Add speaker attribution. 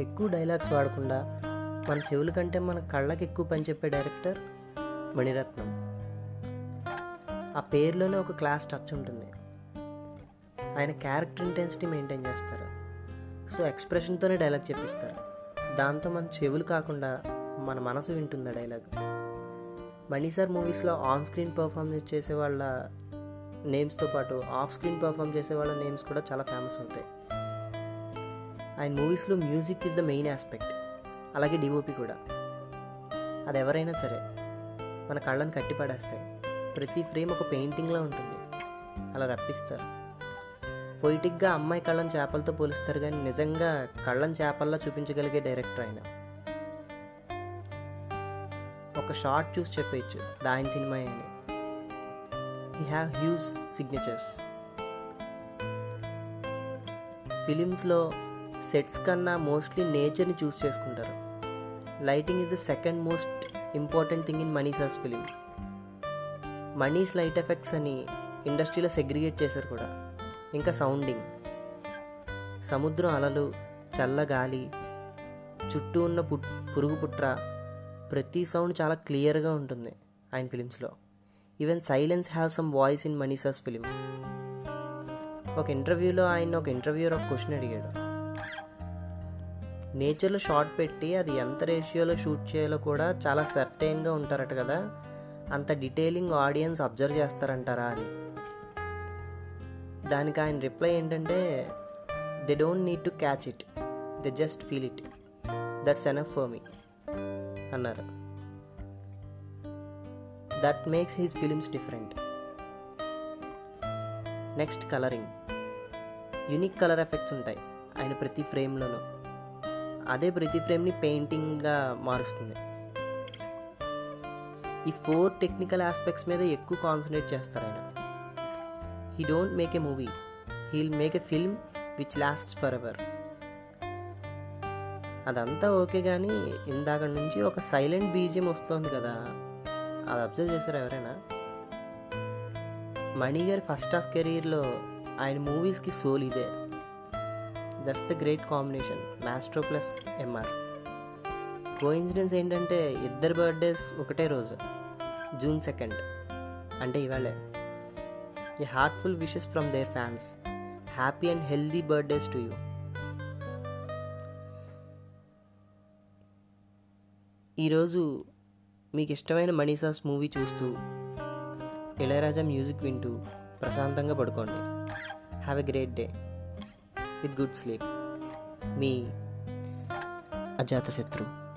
Speaker 1: ఎక్కువ డైలాగ్స్ వాడకుండా మన చెవుల కంటే మన కళ్ళకి ఎక్కువ పని చెప్పే డైరెక్టర్ మణిరత్నం. ఆ పేరులోనే ఒక క్లాస్ టచ్ ఉంటుంది. ఆయన క్యారెక్టర్ ఇంటెన్సిటీ మెయింటైన్ చేస్తారు. సో ఎక్స్ప్రెషన్తోనే డైలాగ్ చెప్పిస్తారు. దాంతో మన చెవులు కాకుండా మన మనసు వింటుంది ఆ డైలాగ్ మణి సార్ మూవీస్లో ఆన్ స్క్రీన్ పర్ఫార్మెన్స్ చేసే వాళ్ళ నేమ్స్తో పాటు ఆఫ్ స్క్రీన్ పర్ఫామ్ చేసే వాళ్ళ నేమ్స్ కూడా చాలా ఫేమస్ అవుతాయి. ఆయన మూవీస్లో music is the main aspect. అలాగే డిఓపి కూడా. అది ఎవరైనా సరే మన కళ్ళని కట్టిపడేస్తాయి ప్రతి ఫ్రేమ్ ఒక పెయింటింగ్లా ఉంటుంది. అలా రప్పిస్తారు. పొయిటిక్గా అమ్మాయి కళ్ళని చేపలతో పోలుస్తారు కానీ నిజంగా కళ్ళని చేపల్లా చూపించగలిగే డైరెక్టర్ ఆయన. ఒక షార్ట్ చూసి చెప్పేయచ్చు అది ఆయన సినిమా అని. హీ హ్యావ్ హ్యూజ్ సిగ్నేచర్స్ ఫిలిమ్స్లో సెట్స్ కన్నా మోస్ట్లీ నేచర్ని చూస్ చేసుకుంటారు. Lighting is the second most important thing in మనీసాస్ film. మనీస్ light effects అని ఇండస్ట్రీలో సెగ్రిగేట్ చేశారు కూడా. ఇంకా సౌండింగ్. సముద్రం అలలు చల్ల గాలి చుట్టూ ఉన్న పు పురుగు పుట్ర ప్రతి సౌండ్ చాలా క్లియర్గా ఉంటుంది ఆయన ఫిలిమ్స్లో. Even silence have some voice in మనీసాస్ film. ఒక ఇంటర్వ్యూలో ఆయన ఒక ఇంటర్వ్యూర్ ఒక క్వశ్చన్ అడిగాడు. నేచర్లో షార్ట్ పెట్టి అది ఎంత రేషియోలో షూట్ చేయాలో కూడా చాలా సర్టైన్గా ఉంటారట కదా. అంత డీటెయిలింగ్ ఆడియన్స్ అబ్జర్వ్ చేస్తారంటారా అని. దానికి ఆయన రిప్లై ఏంటంటే they don't need to catch it. They just feel it. That's enough for me. అన్నారు. That makes his films different. Next colouring. Unique colour effects ఉంటాయి ఆయన ప్రతి ఫ్రేమ్లోనూ. అదే ప్రతి ఫ్రేమ్ని పెయింటింగ్గా మారుస్తుంది. ఈ ఫోర్ టెక్నికల్ ఆస్పెక్ట్స్ మీద ఎక్కువ కాన్సన్ట్రేట్ చేస్తారు ఆయన. He don't make a movie. He'll make a film which last for ever అదంతా ఓకే కానీ ఇందాక నుంచి ఒక సైలెంట్ బీజియం వస్తుంది కదా. అది అబ్జర్వ్ చేశారు ఎవరైనా? మణిగారి ఫస్ట్ హాఫ్ కెరీర్లో ఆయన మూవీస్కి సోల్ ఇదే. That's the great combination maestro plus MR coincidence ఏంటంటే ఇద్దరు బర్త్డేస్ ఒకటే రోజు జూన్ సెకండ్ అంటే ఇవాళే. ఈ heartful wishes from their fans happy and healthy birthdays to you ఈరోజు మీకు ఇష్టమైన మనీసాస్ మూవీ చూస్తూ ఇళయరాజా మ్యూజిక్ వింటూ ప్రశాంతంగా పడుకోండి. Have a great day with good sleep. Me, Ajata Shetru.